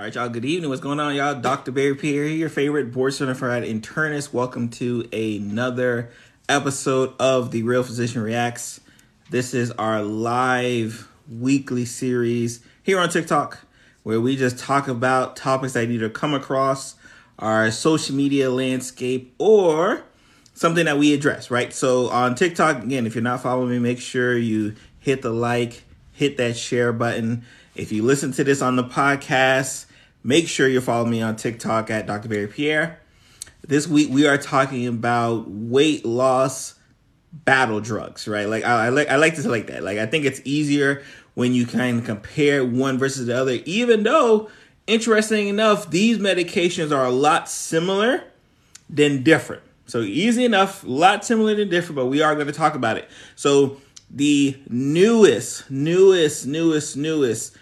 All right, y'all. Good evening. What's going on, y'all? Dr. Barry Pierre, your favorite board certified internist. Welcome to another episode of the Real Physician Reacts. This is our live weekly series here on TikTok, where we just talk about topics that either come across our social media landscape or something that we address. Right. So on TikTok, again, if you're not following me, make sure you hit the like, hit that share button. If you listen to this on the podcast Make sure you follow me on TikTok at Dr. Barry Pierre. This week we are talking about weight loss battle drugs, right? Like I, I like I like to like that. Like I think it's easier when you kind of compare one versus the other, even though interesting enough, these medications are a lot similar than different. So easy enough, a lot similar than different, but we are going to talk about it. So the newest, newest, newest, newest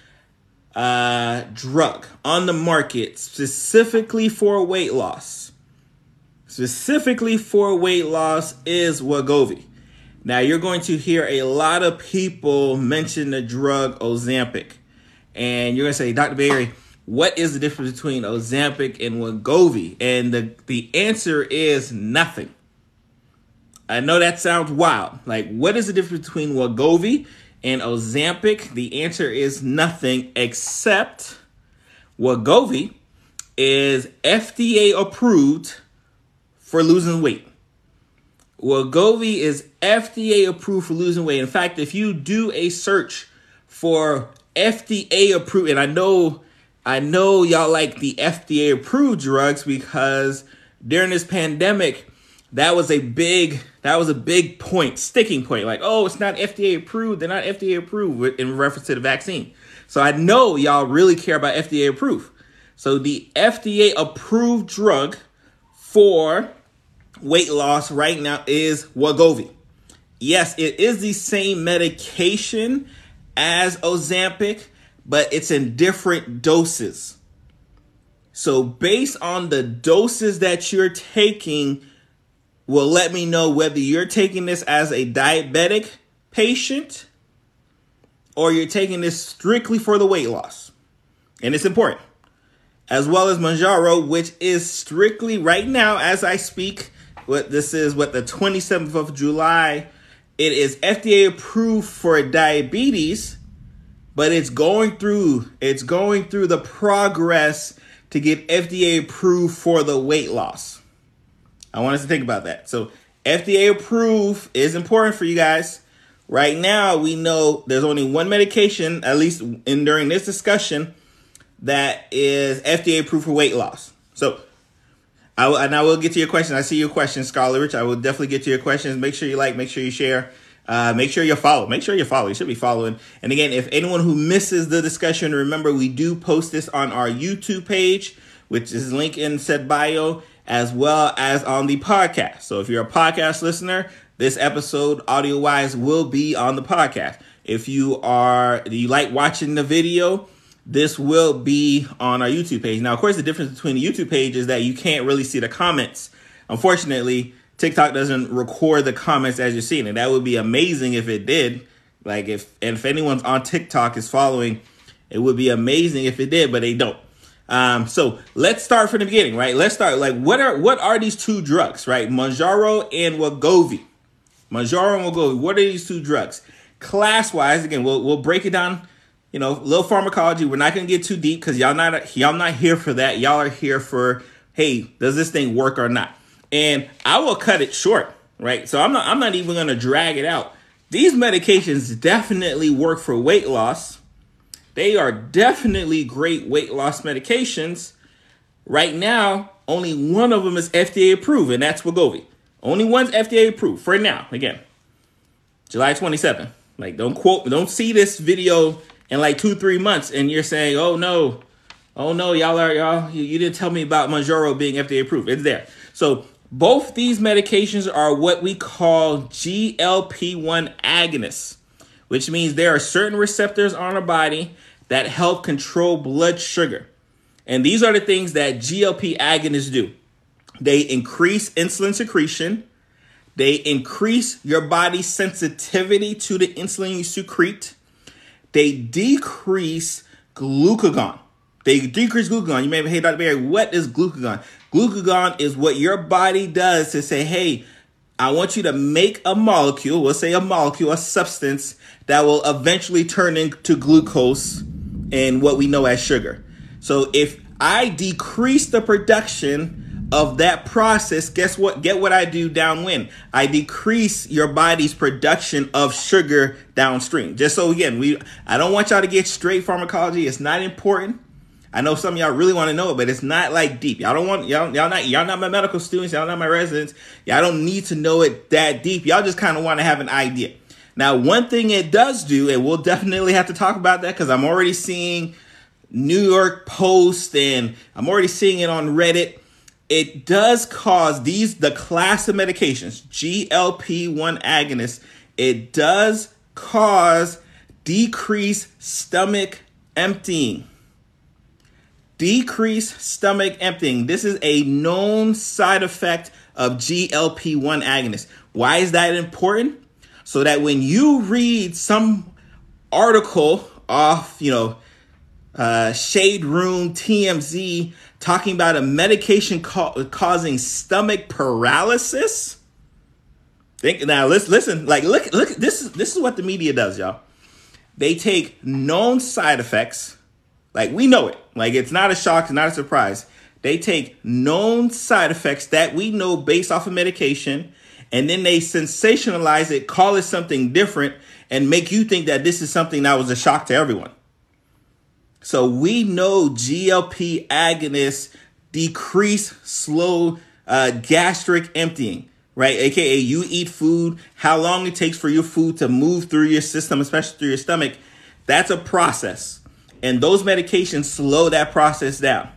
uh, drug on the market specifically for weight loss, specifically for weight loss, is Wegovy. Now, you're going to hear a lot of people mention the drug Ozempic. And you're going to say, Dr. Barry, what is the difference between Ozempic and Wegovy? And the, the answer is nothing. I know that sounds wild. Like, what is the difference between Wegovy and Ozempic? The answer is nothing except Wegovy is FDA approved for losing weight. Wegovy is FDA approved for losing weight. In fact, if you do a search for FDA approved, and I know I know y'all like the FDA approved drugs because during this pandemic, that was a big that was a big point, sticking point. Like, oh, it's not FDA approved. They're not FDA approved in reference to the vaccine. So I know y'all really care about FDA approved. So the FDA approved drug for weight loss right now is Wegovy. Yes, it is the same medication as Ozempic, but it's in different doses. So based on the doses that you're taking, will let me know whether you're taking this as a diabetic patient or you're taking this strictly for the weight loss. And it's important. As well as Mounjaro, which is strictly right now as I speak, what this is what the 27th of July, it is FDA approved for diabetes, but it's going through it's going through the progress to get FDA approved for the weight loss. I want us to think about that. So FDA approved is important for you guys. Right now, we know there's only one medication, at least in during this discussion, that is FDA approved for weight loss. So, I will, and I will get to your questions. I see your questions, Scarlet Rich. I will definitely get to your questions. Make sure you like, make sure you share, uh, make sure you follow. Make sure you follow. You should be following. And again, if anyone who misses the discussion, remember we do post this on our YouTube page, which is link in said bio as well as on the podcast. So if you're a podcast listener, this episode audio wise will be on the podcast. If you are you like watching the video, this will be on our YouTube page. Now, of course, the difference between the YouTube page is that you can't really see the comments. Unfortunately, TikTok doesn't record the comments as you're seeing it. That would be amazing if it did. Like if and if anyone's on TikTok is following, it would be amazing if it did, but they don't. Um, so let's start from the beginning, right? Let's start like what are what are these two drugs, right? Mounjaro and Wegovy. Mounjaro and Wegovy. What are these two drugs? Class wise, again, we'll we'll break it down. You know, little pharmacology. We're not gonna get too deep because y'all not y'all not here for that. Y'all are here for hey, does this thing work or not? And I will cut it short, right? So I'm not I'm not even gonna drag it out. These medications definitely work for weight loss they are definitely great weight loss medications. Right now, only one of them is FDA approved, and that's Wegovy. Only one's FDA approved for now. Again, July 27th. Like, don't quote, don't see this video in like two, three months, and you're saying, "Oh no, oh no, y'all are y'all, you, you didn't tell me about Mounjaro being FDA approved." It's there. So both these medications are what we call GLP-1 agonists, which means there are certain receptors on our body that help control blood sugar. And these are the things that GLP agonists do. They increase insulin secretion, they increase your body's sensitivity to the insulin you secrete, they decrease glucagon. They decrease glucagon. You may be, hey, Dr. Barry, what is glucagon? Glucagon is what your body does to say, hey, I want you to make a molecule, we'll say a molecule, a substance that will eventually turn into glucose and what we know as sugar. So if I decrease the production of that process, guess what? Get what I do downwind. I decrease your body's production of sugar downstream. Just so again, we I don't want y'all to get straight pharmacology. It's not important. I know some of y'all really want to know it, but it's not like deep. Y'all don't want y'all y'all not y'all not my medical students, y'all not my residents. Y'all don't need to know it that deep. Y'all just kind of want to have an idea. Now, one thing it does do, and we'll definitely have to talk about that because I'm already seeing New York Post and I'm already seeing it on Reddit. It does cause these the class of medications, GLP-1 agonists, it does cause decreased stomach emptying Decreased stomach emptying. This is a known side effect of GLP 1 agonists. Why is that important? So that when you read some article off, you know, uh, Shade Room TMZ talking about a medication ca- causing stomach paralysis. Think now. Let's listen. Like, look, look. This is this is what the media does, y'all. They take known side effects like we know it. Like it's not a shock, it's not a surprise. They take known side effects that we know based off of medication, and then they sensationalize it, call it something different, and make you think that this is something that was a shock to everyone. So we know GLP agonists decrease slow uh, gastric emptying, right? AKA you eat food, how long it takes for your food to move through your system, especially through your stomach. That's a process. And those medications slow that process down.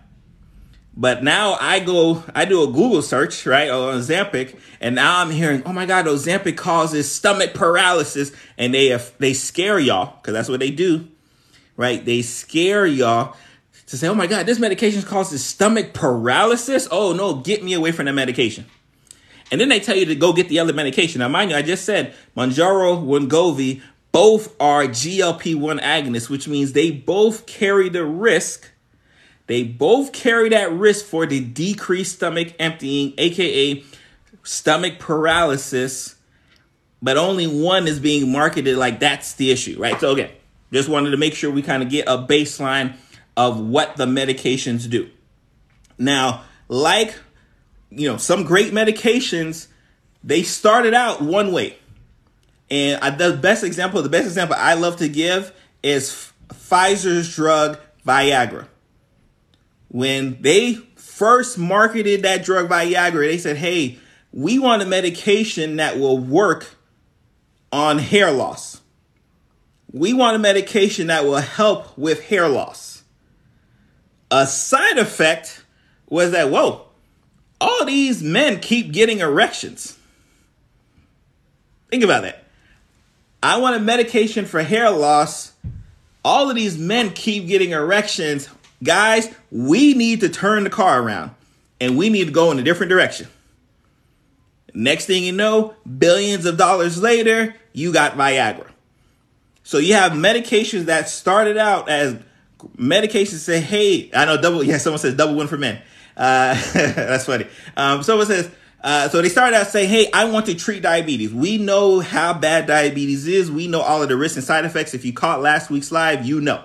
But now I go, I do a Google search, right, on Ozempic, and now I'm hearing, oh my God, Ozempic causes stomach paralysis, and they they scare y'all because that's what they do, right? They scare y'all to say, oh my God, this medication causes stomach paralysis. Oh no, get me away from that medication. And then they tell you to go get the other medication. Now, mind you, I just said Mounjaro, Wegovy both are GLP 1 agonists, which means they both carry the risk. They both carry that risk for the decreased stomach emptying, aka stomach paralysis, but only one is being marketed like that's the issue, right? So, again, just wanted to make sure we kind of get a baseline of what the medications do. Now, like, you know, some great medications, they started out one way and the best example, the best example I love to give is Pfizer's drug Viagra. When they first marketed that drug Viagra, they said, hey, we want a medication that will work on hair loss. We want a medication that will help with hair loss. A side effect was that, whoa, all these men keep getting erections. Think about that. I want a medication for hair loss. All of these men keep getting erections. Guys, we need to turn the car around and we need to go in a different direction. Next thing you know, billions of dollars later, you got Viagra. So you have medications that started out as medications say, hey, I know double, yeah, someone says double win for men. Uh, that's funny. Um, someone says, uh, so they started out saying, Hey, I want to treat diabetes. We know how bad diabetes is. We know all of the risks and side effects. If you caught last week's live, you know.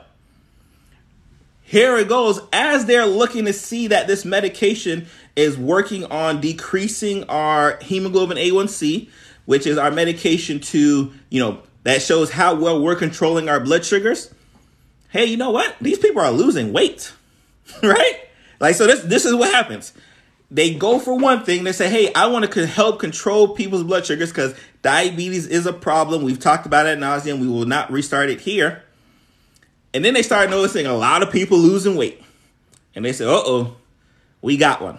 Here it goes. As they're looking to see that this medication is working on decreasing our hemoglobin A1C, which is our medication to, you know, that shows how well we're controlling our blood sugars. Hey, you know what? These people are losing weight, right? Like, so this, this is what happens they go for one thing. They say, hey, I want to help control people's blood sugars because diabetes is a problem. We've talked about it and we will not restart it here. And then they started noticing a lot of people losing weight. And they said, uh oh, we got one.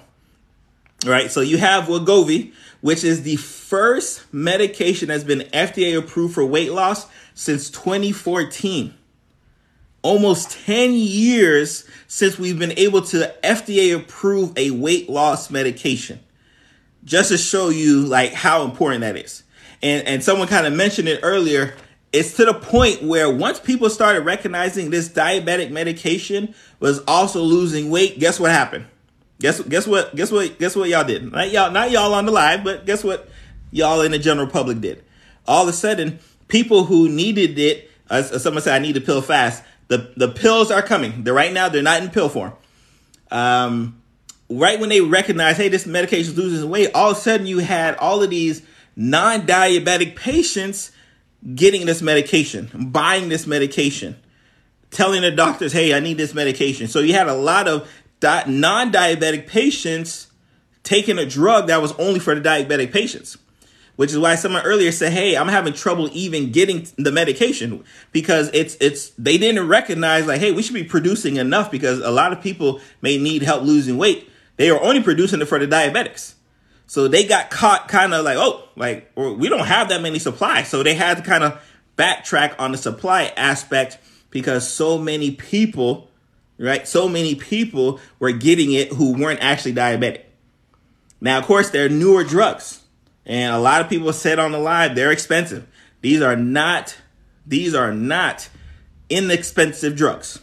All right, so you have Wegovy, which is the first medication that's been FDA approved for weight loss since 2014 almost 10 years since we've been able to FDA approve a weight loss medication. Just to show you like how important that is. And and someone kind of mentioned it earlier, it's to the point where once people started recognizing this diabetic medication was also losing weight, guess what happened? Guess guess what? Guess what? Guess what y'all did? Not y'all, not y'all on the live, but guess what? Y'all in the general public did. All of a sudden, people who needed it, as, as someone said, I need a pill fast. The the pills are coming. They're right now. They're not in pill form. Um, right when they recognize, hey, this medication is losing weight, all of a sudden you had all of these non-diabetic patients getting this medication, buying this medication, telling the doctors, hey, I need this medication. So you had a lot of di- non diabetic patients taking a drug that was only for the diabetic patients. Which is why someone earlier said, "Hey, I'm having trouble even getting the medication because it's it's they didn't recognize like, hey, we should be producing enough because a lot of people may need help losing weight. They are only producing it for the diabetics. So they got caught kind of like, oh, like we don't have that many supplies. So they had to kind of backtrack on the supply aspect because so many people, right? So many people were getting it who weren't actually diabetic. Now, of course, they're newer drugs. And a lot of people said on the live they're expensive. These are not these are not inexpensive drugs.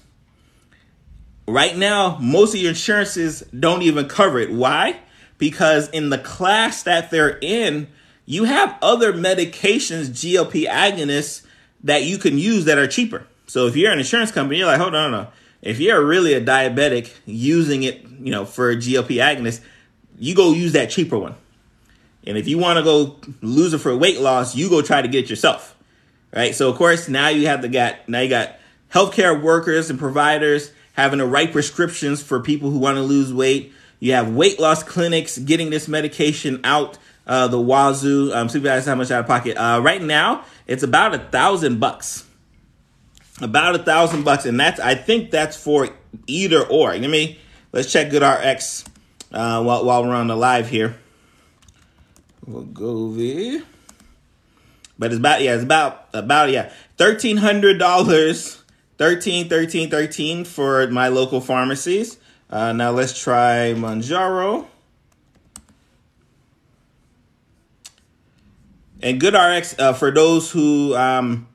Right now, most of your insurances don't even cover it. Why? Because in the class that they're in, you have other medications, GLP agonists, that you can use that are cheaper. So if you're an insurance company, you're like, hold on, no. If you're really a diabetic using it, you know, for a GLP agonist, you go use that cheaper one. And if you want to go lose it for weight loss, you go try to get it yourself. Right? So of course, now you have to got now you got healthcare workers and providers having the right prescriptions for people who want to lose weight. You have weight loss clinics getting this medication out uh, the wazoo. Um, you guys how much out of pocket. Uh, right now, it's about a thousand bucks. About a thousand bucks, and that's I think that's for either or. Let me let's check GoodRx uh, while while we're on the live here. Wegovy. But it's about yeah, it's about about yeah, thirteen hundred dollars, 13 13 13 for my local pharmacies. Uh, now let's try Mounjaro. And GoodRx uh, for those who um,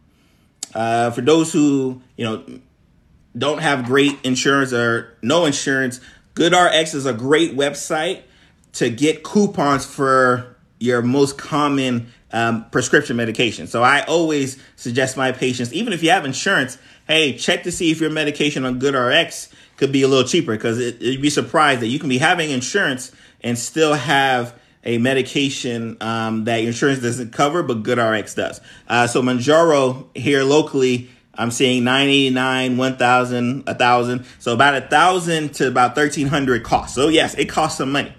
uh, for those who you know don't have great insurance or no insurance, GoodRx is a great website to get coupons for your most common um, prescription medication. So I always suggest my patients, even if you have insurance, hey, check to see if your medication on GoodRx could be a little cheaper because it, you'd be surprised that you can be having insurance and still have a medication um, that insurance doesn't cover, but GoodRx does. Uh, so Mounjaro here locally, I'm seeing 989, 1000, 1000. So about a thousand to about 1300 costs. So yes, it costs some money.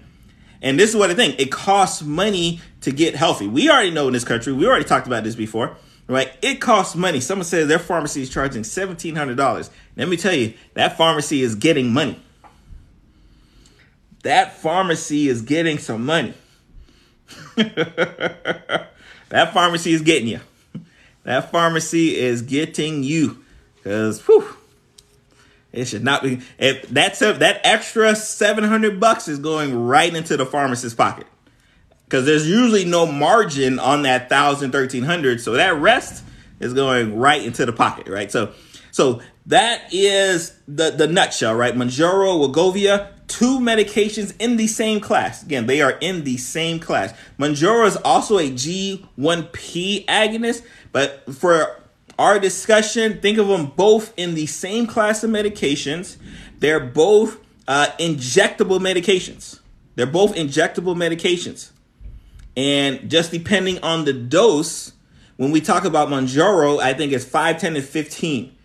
And this is what I think. It costs money to get healthy. We already know in this country, we already talked about this before right? It costs money. Someone says their pharmacy is charging $1,700. Let me tell you, that pharmacy is getting money. That pharmacy is getting some money. that pharmacy is getting you. That pharmacy is getting you. Because, whew, it should not be. If that's that extra 700 bucks is going right into the pharmacist's pocket because there's usually no margin on that thousand thirteen hundred. So that rest is going right into the pocket, right? So, so that is the the nutshell, right? Mounjaro, Wegovy, two medications in the same class. Again, they are in the same class. Mounjaro is also a GIP agonist, but for our discussion, think of them both in the same class of medications. They're both uh, injectable medications. They're both injectable medications. And just depending on the dose, when we talk about Mounjaro, I think it's 5, 10, and 15.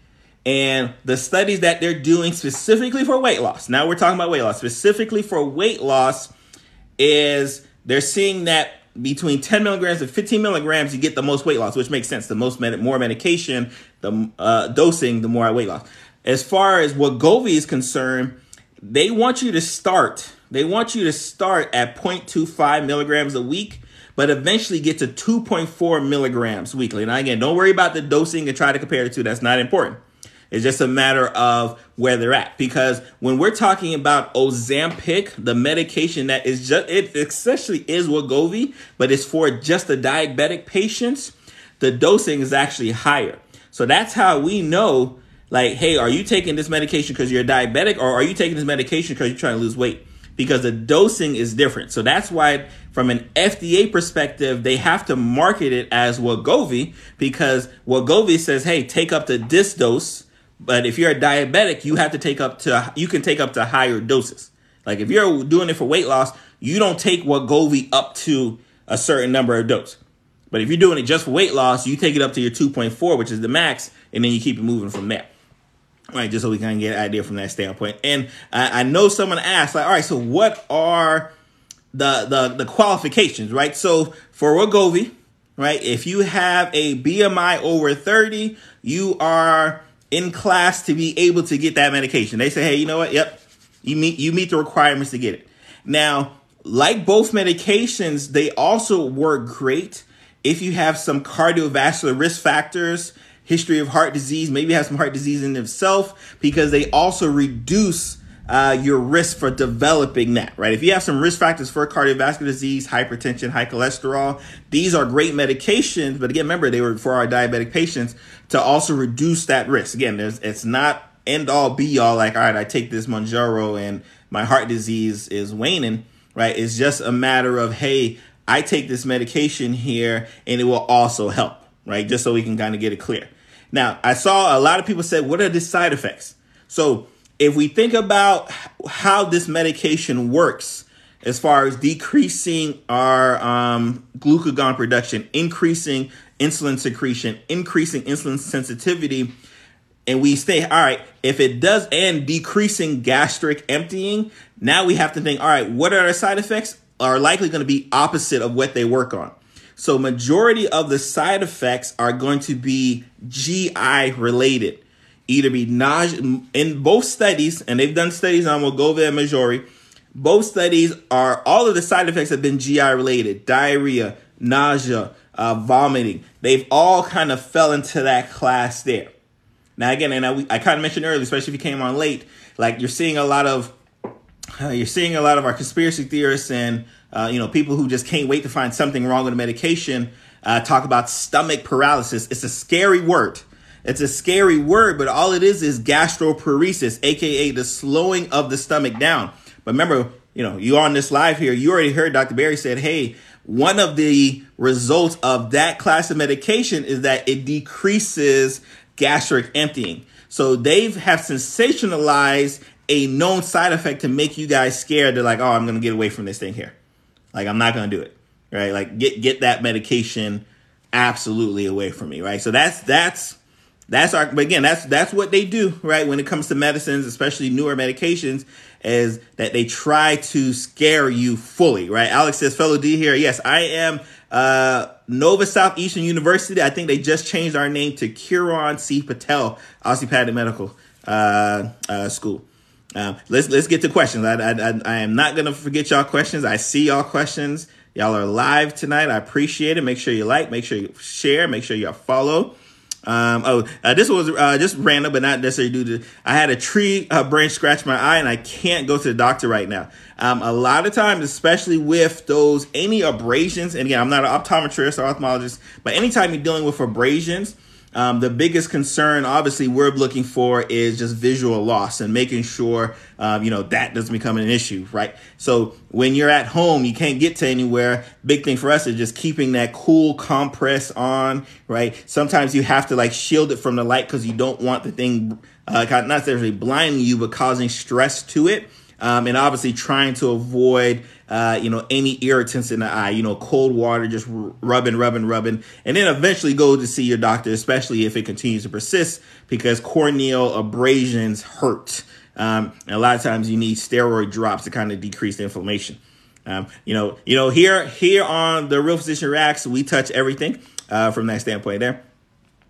And the studies that they're doing specifically for weight loss, now we're talking about weight loss, specifically for weight loss, is they're seeing that between 10 milligrams and 15 milligrams, you get the most weight loss, which makes sense. The most med- more medication, the uh, dosing, the more I weight loss. As far as what Wegovy is concerned, they want you to start they want you to start at 0.25 milligrams a week, but eventually get to 2.4 milligrams weekly. Now, again, don't worry about the dosing and try to compare the two. That's not important. It's just a matter of where they're at. Because when we're talking about Ozempic, the medication that is just, it essentially is Wegovy, but it's for just the diabetic patients. the dosing is actually higher. So that's how we know, like, hey, are you taking this medication because you're diabetic, or are you taking this medication because you're trying to lose weight? Because the dosing is different. So that's why, from an FDA perspective, they have to market it as Wegovy because Wegovy says, hey, take up to this dose. But if you're a diabetic, you have to take up to you can take up to higher doses. Like if you're doing it for weight loss, you don't take Wegovy up to a certain number of dose. But if you're doing it just for weight loss, you take it up to your 2.4, which is the max, and then you keep it moving from there. All right, just so we can get an idea from that standpoint. And I, I know someone asked, like, all right, so what are the the the qualifications, right? So for Wegovy, right, if you have a BMI over 30, you are in class to be able to get that medication. They say, hey, you know what? Yep, you meet you meet the requirements to get it. Now, like both medications, they also work great if you have some cardiovascular risk factors, history of heart disease, maybe have some heart disease in itself, because they also reduce uh, your risk for developing that, right? If you have some risk factors for cardiovascular disease, hypertension, high cholesterol, these are great medications. But again, remember, they were for our diabetic patients to also reduce that risk. Again, there's, it's not end all be all like, all right, I take this Mounjaro and my heart disease is waning, right? It's just a matter of, hey, I take this medication here and it will also help, right? Just so we can kind of get it clear. Now, I saw a lot of people said, what are the side effects? So if we think about how this medication works, as far as decreasing our um, glucagon production, increasing insulin secretion, increasing insulin sensitivity, and we say, all right, if it does and decreasing gastric emptying, now we have to think, all right, what are the side effects? are likely going to be opposite of what they work on. So majority of the side effects are going to be GI related. Either be nausea in both studies, and they've done studies on Wegovy and Mounjaro. Both studies are all of the side effects have been GI related: diarrhea, nausea, uh, vomiting. They've all kind of fell into that class there. Now again, and I, I kind of mentioned earlier, especially if you came on late, like you're seeing a lot of uh, you're seeing a lot of our conspiracy theorists and uh, you know people who just can't wait to find something wrong with a medication uh, talk about stomach paralysis. It's a scary word. It's a scary word, but all it is is gastroparesis, aka the slowing of the stomach down. But remember, you know, you on this live here, you already heard Dr. Barry said, hey, one of the results of that class of medication is that it decreases gastric emptying. So they have sensationalized a known side effect to make you guys scared. They're like, oh, I'm gonna get away from this thing here. Like I'm not gonna do it. Right? Like get get that medication absolutely away from me. Right? So that's that's that's our but again that's that's what they do right when it comes to medicines especially newer medications is that they try to scare you fully right alex says fellow d here yes i am uh nova southeastern university i think they just changed our name to Kiran C Patel osteopathic medical uh, uh, school um, let's let's get to questions. I, I, I am not gonna forget y'all questions. I see y'all questions. Y'all are live tonight. I appreciate it. Make sure you like. Make sure you share. Make sure y'all follow. Um, oh, uh, this was uh, just random, but not necessarily due to. I had a tree uh, branch scratch my eye, and I can't go to the doctor right now. Um, a lot of times, especially with those any abrasions, and again, I'm not an optometrist or ophthalmologist, but anytime you're dealing with abrasions, um, the biggest concern, obviously, we're looking for is just visual loss and making sure, um, you know, that doesn't become an issue, right? So when you're at home, you can't get to anywhere. Big thing for us is just keeping that cool compress on, right? Sometimes you have to like shield it from the light because you don't want the thing, uh, not necessarily blinding you, but causing stress to it. Um, and obviously trying to avoid uh, you know, any irritants in the eye, you know, cold water, just rubbing, rubbing, rubbing, and then eventually go to see your doctor, especially if it continues to persist, because corneal abrasions hurt. Um, and a lot of times you need steroid drops to kind of decrease the inflammation. Um, you know, you know, here, here on the Real Physician Reacts, we touch everything uh, from that standpoint there.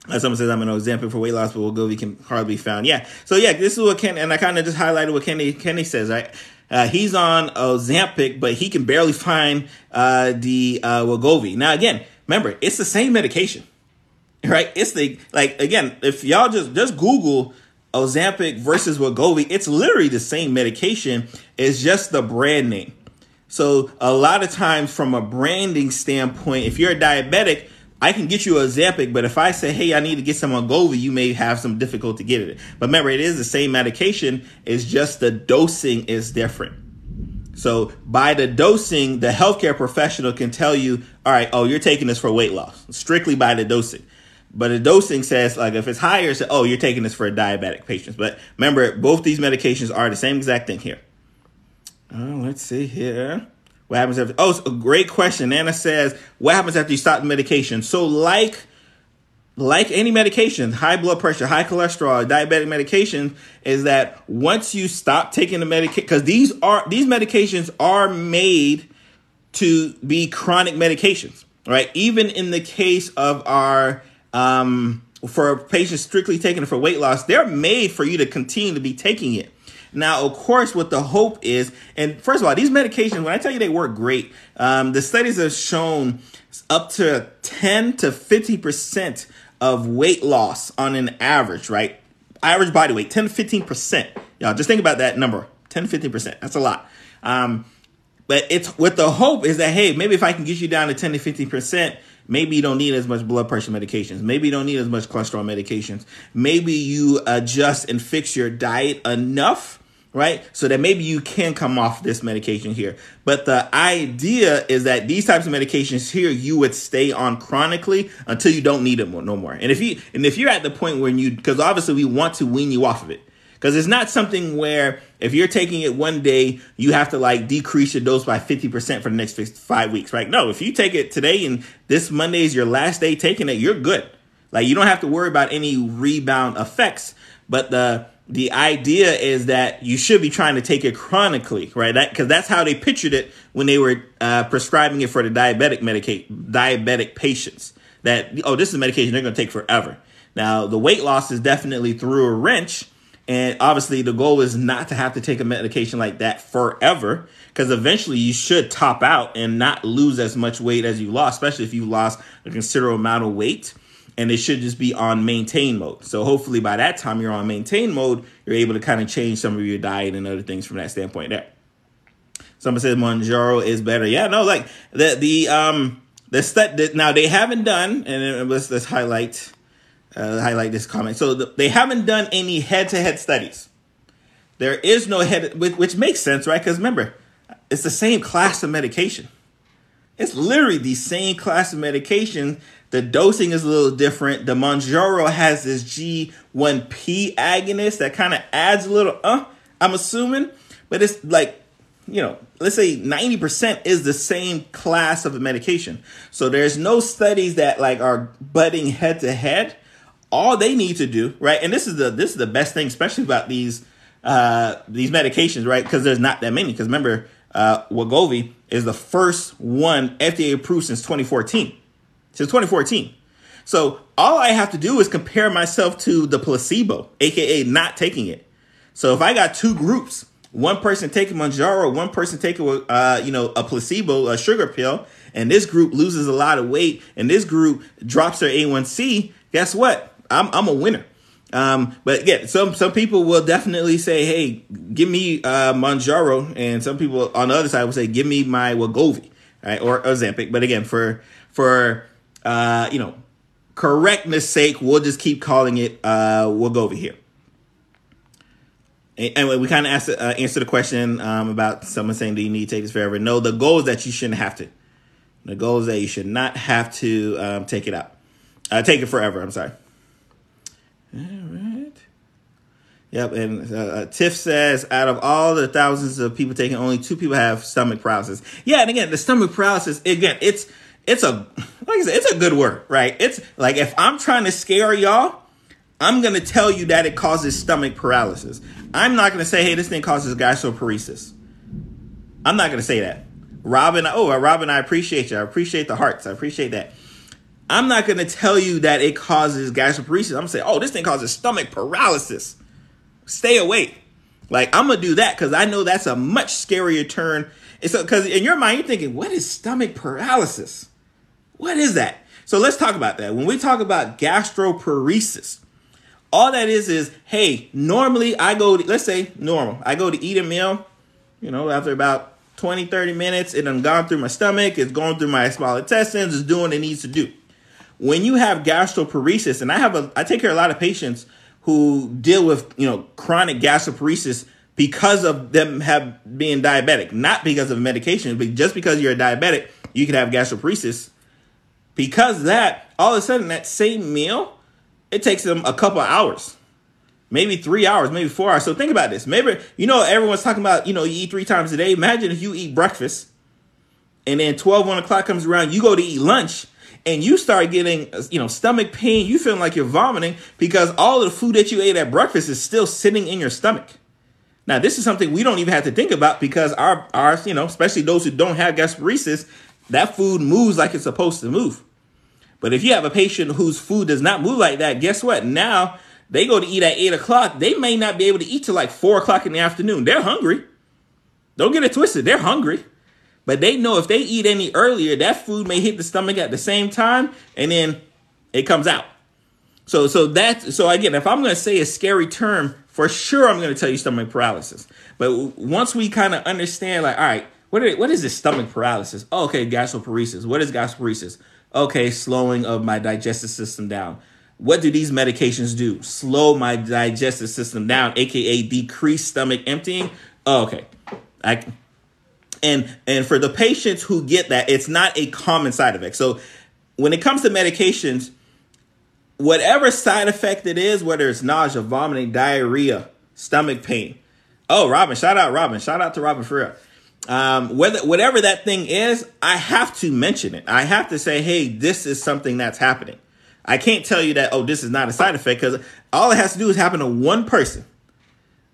Uh, someone says I'm on Ozempic for weight loss, but Wegovy can hardly be found. Yeah. So yeah, this is what Ken and I kind of just highlighted what Kenny Kenny says. Right. Uh, he's on Ozempic, but he can barely find uh, the uh, Wegovy. Now, again, remember, it's the same medication, right? It's the like again, if y'all just just Google Ozempic versus Wegovy, it's literally the same medication. It's just the brand name. So a lot of times, from a branding standpoint, if you're a diabetic, I can get you a Ozempic, but if I say, hey, I need to get some Wegovy, you may have some difficulty getting it. But remember, it is the same medication, it's just the dosing is different. So by the dosing, the healthcare professional can tell you, all right, oh, you're taking this for weight loss, strictly by the dosing. But the dosing says, like, if it's higher, it's, oh, you're taking this for a diabetic patients. But remember, both these medications are the same exact thing here. Uh, let's see here. What happens after? Oh, it's a great question. Anna says, "What happens after you stop the medication?" So, like, like any medication, high blood pressure, high cholesterol, diabetic medication, is that once you stop taking the medication, because these are these medications are made to be chronic medications, right? Even in the case of our um, for patients strictly taking it for weight loss, they're made for you to continue to be taking it. Now, of course, what the hope is, and first of all, these medications, when I tell you they work great, um, the studies have shown up to 10 to 50% of weight loss on an average, right? Average body weight, 10 to 15%. Y'all just think about that number 10 to 15%. That's a lot. Um, but it's with the hope is that, hey, maybe if I can get you down to 10 to 15%, Maybe you don't need as much blood pressure medications. Maybe you don't need as much cholesterol medications. Maybe you adjust and fix your diet enough right? So that maybe you can come off this medication here. But the idea is that these types of medications here you would stay on chronically until you don't need it no more. And if you and if you're at the point where you because obviously we want to wean you off of it. Because it's not something where if you're taking it one day, you have to like decrease your dose by 50% for the next five weeks, right? No, if you take it today and this Monday is your last day taking it, you're good. Like you don't have to worry about any rebound effects. But the the idea is that you should be trying to take it chronically, right? Because that, that's how they pictured it when they were uh, prescribing it for the diabetic medicate diabetic patients. That oh, this is a medication they're going to take forever. Now the weight loss is definitely through a wrench, and obviously the goal is not to have to take a medication like that forever, because eventually you should top out and not lose as much weight as you lost, especially if you lost a considerable amount of weight and it should just be on maintain mode. So hopefully by that time you're on maintain mode, you're able to kind of change some of your diet and other things from that standpoint there. Someone says Mounjaro is better. Yeah, no, like the the um the stud now they haven't done and let's let's highlight uh, highlight this comment. So the, they haven't done any head to head studies. There is no head, which makes sense, right? Because remember, it's the same class of medication. It's literally the same class of medication the dosing is a little different. The Mounjaro has this GIP agonist that kind of adds a little, uh, I'm assuming, but it's like, you know, let's say 90% is the same class of medication. So there's no studies that like are butting head to head. All they need to do, right? And this is the this is the best thing, especially about these uh these medications, right? Because there's not that many. Because remember, uh Wegovy is the first one FDA approved since 2014 since 2014. So all I have to do is compare myself to the placebo, aka not taking it. So if I got two groups, one person taking Mounjaro, one person taking uh, you know a placebo, a sugar pill, and this group loses a lot of weight, and this group drops their A1C. Guess what? I'm I'm a winner. Um, but yeah, some some people will definitely say, "Hey, give me uh, Mounjaro," and some people on the other side will say, "Give me my Wegovy," right, or Ozempic. But again, for for uh, you know, correctness sake, we'll just keep calling it uh, over here. Anyway, we kind of asked, uh, the question um, about someone saying, "Do you need to take this forever?" No, the goal is that you shouldn't have to. The goal is that you should not have to um, take it out, uh, take it forever. I'm sorry. All right. Yep, and uh, Tiff says, out of all the thousands of people taking, only two people have stomach paralysis. Yeah, and again, the stomach paralysis, again, it's it's a like I said, it's a good word, right? It's like if I'm trying to scare y'all, I'm gonna tell you that it causes stomach paralysis. I'm not gonna say, hey, this thing causes gastroparesis. I'm not gonna say that. Robin, oh, Robin, I appreciate you. I appreciate the hearts. I appreciate that. I'm not gonna tell you that it causes gastroparesis. I'm gonna say, oh, this thing causes stomach paralysis. Stay away. Like I'm gonna do that because I know that's a much scarier turn. It's because in your mind you're thinking, what is stomach paralysis? What is that? So let's talk about that. When we talk about gastroparesis, all that is is, hey, normally I go, to, let's say normal, I go to eat a meal, you know, after about 20, 30 minutes, it done gone through my stomach, it's going through my small intestines, it's doing what it needs to do. When you have gastroparesis, and I have a, I take care of a lot of patients who deal with you know chronic gastroparesis because of them have being diabetic, not because of medication, but just because you're a diabetic, you can have gastroparesis. Because that, all of a sudden, that same meal, it takes them a couple hours, maybe three hours, maybe four hours. So think about this. Maybe you know everyone's talking about you know you eat three times a day. Imagine if you eat breakfast, and then 12, 1 o'clock comes around, you go to eat lunch, and you start getting you know stomach pain. You feeling like you're vomiting because all of the food that you ate at breakfast is still sitting in your stomach. Now, this is something we don't even have to think about because our, our, you know, especially those who don't have gastroparesis, that food moves like it's supposed to move. But if you have a patient whose food does not move like that, guess what? Now they go to eat at eight o'clock. They may not be able to eat till like four o'clock in the afternoon. They're hungry. Don't get it twisted. They're hungry. But they know if they eat any earlier, that food may hit the stomach at the same time and then it comes out. So so that's so again, if I'm gonna say a scary term for sure I'm going to tell you stomach paralysis. But once we kind of understand, like, all right, what is, what is this stomach paralysis? Oh, okay, gastroparesis. What is gastroparesis? Okay, slowing of my digestive system down. What do these medications do? Slow my digestive system down, aka decrease stomach emptying. Oh, okay, I and and for the patients who get that, it's not a common side effect. So when it comes to medications, whatever side effect it is, whether it's nausea, vomiting, diarrhea, stomach pain. Oh, Robin, shout out Robin. Shout out to Robin for real. Um, whether whatever that thing is, I have to mention it. I have to say, hey, this is something that's happening. I can't tell you that, oh, this is not a side effect because all it has to do is happen to one person.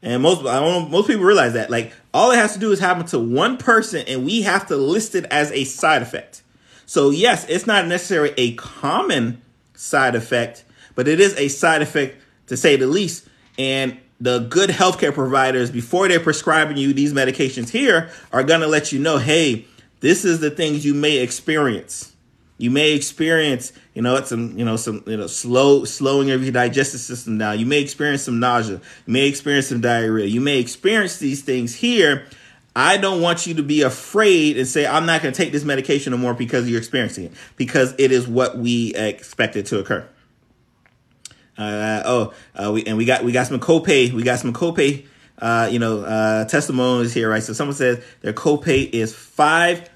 And most I don't most people realize that. Like all it has to do is happen to one person and we have to list it as a side effect. So yes, it's not necessarily a common side effect, but it is a side effect to say the least. And the good healthcare providers, before they're prescribing you these medications here, are going to let you know, hey, this is the things you may experience. You may experience, you know, it's some, you know, some, you know, slow, slowing of your digestive system down. You may experience some nausea. You may experience some diarrhea. You may experience these things here. I don't want you to be afraid and say, I'm not going to take this medication no more because you're experiencing it, because it is what we expect it to occur. Uh, oh, uh, we, and we got we got some copay. We got some copay. Uh, you know, uh, testimonials here, right? So someone says their copay is five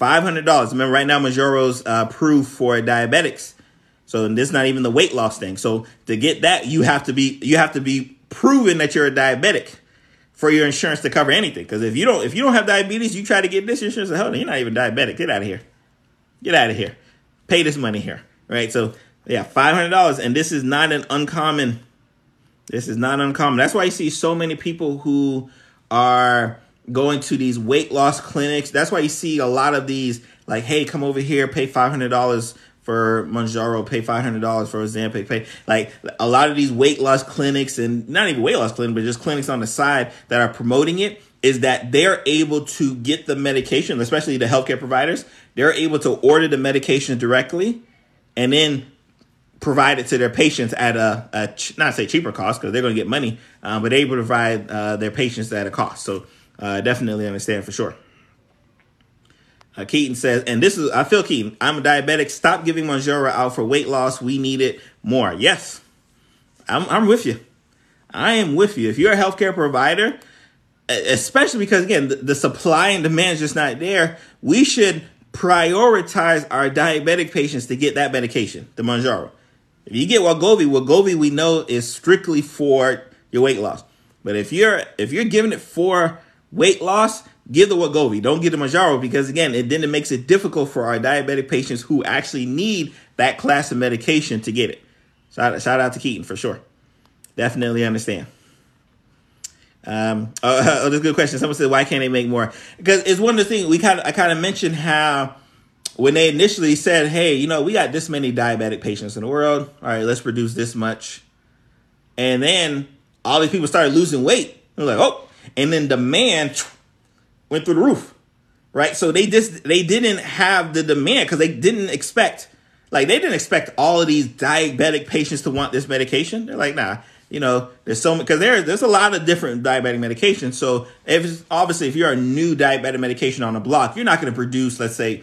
hundred dollars. Five hundred dollars. Remember, right now Mounjaro's uh, approved for diabetics, so this is not even the weight loss thing. So to get that, you have to be you have to be proven that you're a diabetic for your insurance to cover anything. Because if you don't if you don't have diabetes, you try to get this insurance, hell, you're not even diabetic. Get out of here. Get out of here. Pay this money here, right? So yeah, five hundred dollars, and this is not an uncommon. This is not uncommon. That's why you see so many people who are going to these weight loss clinics. That's why you see a lot of these like, hey, come over here, pay five hundred dollars for Mounjaro, pay five hundred dollars for Ozempic, pay like a lot of these weight loss clinics and not even weight loss clinic, but just clinics on the side that are promoting it is that they're able to get the medication, especially the healthcare providers, they're able to order the medication directly and then provide it to their patients at a, a not say cheaper cost because they're going to get money, uh, but they able to provide uh, their patients at a cost. So uh, definitely understand for sure. Uh, Keaton says, and this is, I feel Keaton, I'm a diabetic. Stop giving Mounjaro out for weight loss. We need it more. Yes, I'm, I'm with you. I am with you. If you're a healthcare provider, especially because, again, the, the supply and demand is just not there, we should prioritize our diabetic patients to get that medication, the Mounjaro. If you get Wegovy, Wegovy we know is strictly for your weight loss. But if you're if you're giving it for weight loss, give the Wegovy. Don't give the Mounjaro because again, it then it makes it difficult for our diabetic patients who actually need that class of medication to get it. Shout, shout out to Keaton for sure. Definitely understand. Um, oh, oh, that's a good question. Someone said, "Why can't they make more?" Because it's one of the things we kind of I kind of mentioned how when they initially said, "Hey, you know, we got this many diabetic patients in the world. All right, let's produce this much," and then all these people started losing weight. They're like, "Oh," and then demand went through the roof, right? So they just they didn't have the demand because they didn't expect like they didn't expect all of these diabetic patients to want this medication. They're like, nah, you know, there's so because there there's a lot of different diabetic medications. So if obviously if you're a new diabetic medication on the block, you're not going to produce let's say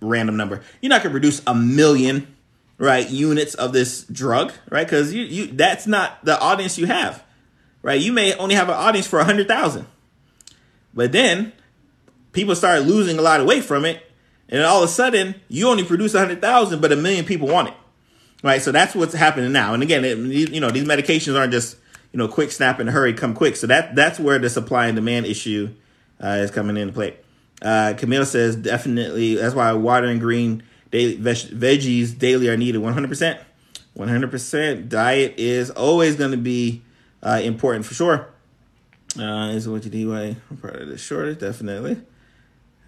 random number. You're not going to produce a million, right, units of this drug, right? Because you, you that's not the audience you have, right? You may only have an audience for a hundred thousand, but then people start losing a lot of weight from it, and all of a sudden you only produce a hundred thousand, but a million people want it, right? So that's what's happening now. And again, it, you know, these medications aren't just you know quick snap and hurry, come quick. So that that's where the supply and demand issue uh, is coming into play. Uh, Camille says definitely that's why water and green daily veg- veggies daily are needed 100%. 100% diet is always going to be uh, important for sure. Uh, is what you need. Why I'm part of the shortage, definitely.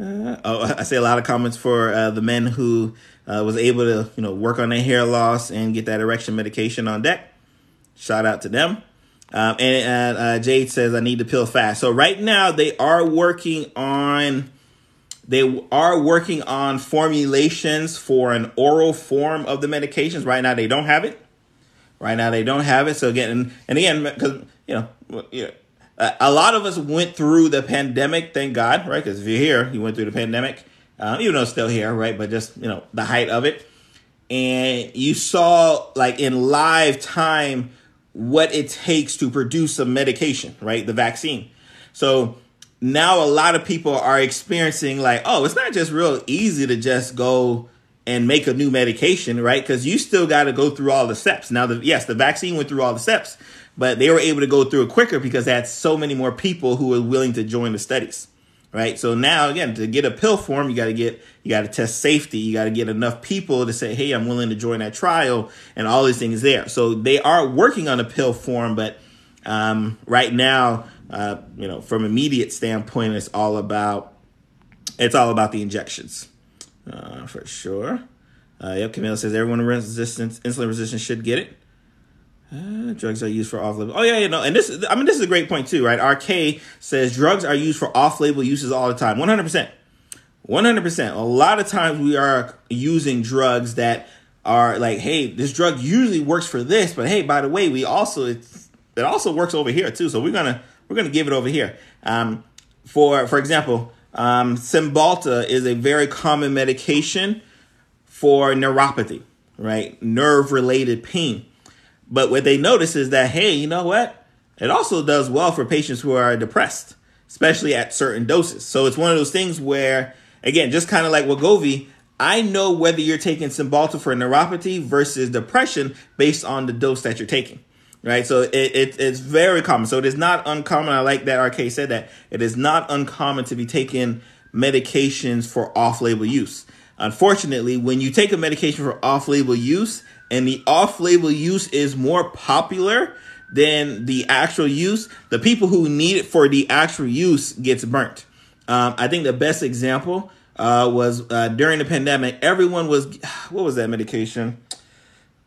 Uh, oh, I say a lot of comments for uh, the men who uh, was able to, you know, work on their hair loss and get that erection medication on deck. Shout out to them. Um, and uh, Jade says I need to pill fast. So right now they are working on they are working on formulations for an oral form of the medications. Right now, they don't have it. Right now, they don't have it. So again, and, again, because you know, a lot of us went through the pandemic. Thank God, right? Because if you're here, you went through the pandemic, uh, even though it's still here, right? But just you know, the height of it, and you saw like in live time what it takes to produce a medication, right? The vaccine. So now a lot of people are experiencing like, oh, it's not just real easy to just go and make a new medication, right? Because you still got to go through all the steps. Now, the, yes, the vaccine went through all the steps, but they were able to go through it quicker because they had so many more people who were willing to join the studies, right? So now, again, to get a pill form, you got to get you got to test safety. You got to get enough people to say, hey, I'm willing to join that trial, and all these things there. So they are working on a pill form, but um, right now uh, you know, from immediate standpoint, it's all about it's all about the injections, uh, for sure. Uh, yep, Camille says everyone resistance, insulin resistance should get it. Uh, drugs are used for off-label. Oh yeah, you know, and this I mean this is a great point too, right? RK says drugs are used for off-label uses all the time. One hundred percent, one hundred percent. A lot of times we are using drugs that are like, hey, this drug usually works for this, but hey, by the way, we also it's, it also works over here too. So we're gonna we're going to give it over here. Um, for for example, um, Cymbalta is a very common medication for neuropathy, right? Nerve related pain. But what they notice is that hey, you know what? It also does well for patients who are depressed, especially at certain doses. So it's one of those things where, again, just kind of like Wegovy, I know whether you're taking Cymbalta for neuropathy versus depression based on the dose that you're taking right? So it, it, it's very common. So it is not uncommon. I like that RK said that it is not uncommon to be taking medications for off-label use. Unfortunately, when you take a medication for off-label use and the off-label use is more popular than the actual use, the people who need it for the actual use gets burnt. Um, I think the best example uh, was uh, during the pandemic. Everyone was what was that medication?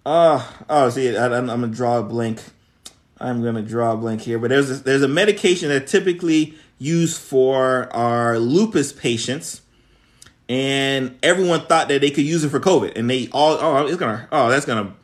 Oh, oh, see, I, am gonna draw a blank. I'm gonna draw a blank here, but there's a, there's a medication that typically used for our lupus patients, and everyone thought that they could use it for COVID, and they all oh it's gonna oh that's gonna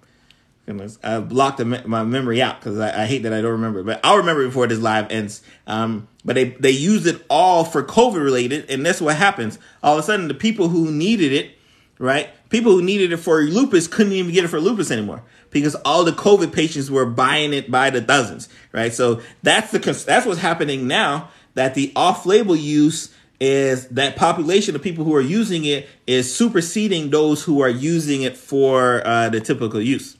Goodness, I blocked the, my memory out because I, I, hate that I don't remember. But I'll remember before this live ends. Um, but they they used it all for COVID related, and that's what happens. All of a sudden, the people who needed it right? People who needed it for lupus couldn't even get it for lupus anymore because all the COVID patients were buying it by the dozens, right? So that's the that's what's happening now. That the off-label use is that population of people who are using it is superseding those who are using it for uh, the typical use.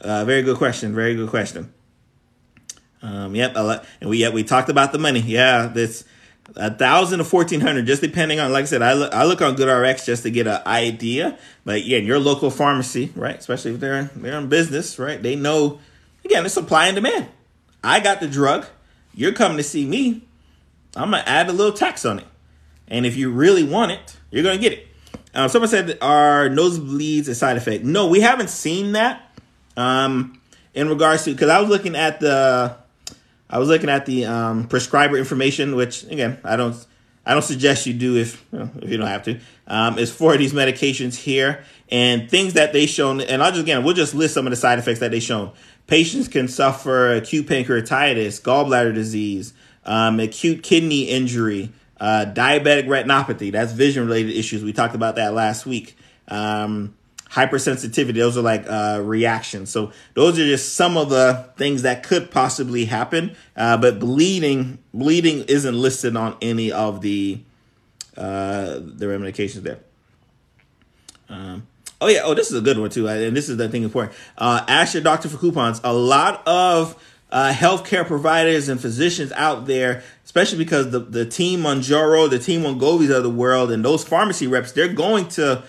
Uh, very good question. Very good question. Um, yep, and we yep we talked about the money. Yeah, this a thousand to fourteen hundred, just depending on. Like I said, I look I look on GoodRx just to get an idea. But yeah, your local pharmacy, right? Especially if they're they're in business, right? They know again it's supply and demand. I got the drug. You're coming to see me. I'm gonna add a little tax on it, and if you really want it, you're gonna get it. Um, someone said are nosebleeds a side effect? No, we haven't seen that. Um, in regards to because I was looking at the I was looking at the um, prescriber information, which again I don't I don't suggest you do if you know, if you don't have to. Um, is for these medications here and things that they shown. And I'll just again we'll just list some of the side effects that they shown. Patients can suffer acute pancreatitis, gallbladder disease, um, acute kidney injury, uh, diabetic retinopathy, that's vision related issues. We talked about that last week. Um, hypersensitivity, those are like uh, reactions. So those are just some of the things that could possibly happen. Uh, but bleeding, bleeding isn't listed on any of the uh, the medications there. Um, oh yeah, oh this is a good one too, and this is the thing important. Uh, ask your doctor for coupons. A lot of uh, healthcare providers and physicians out there, especially because the, the team Mounjaro, the team Wegovys of the world, and those pharmacy reps, they're going to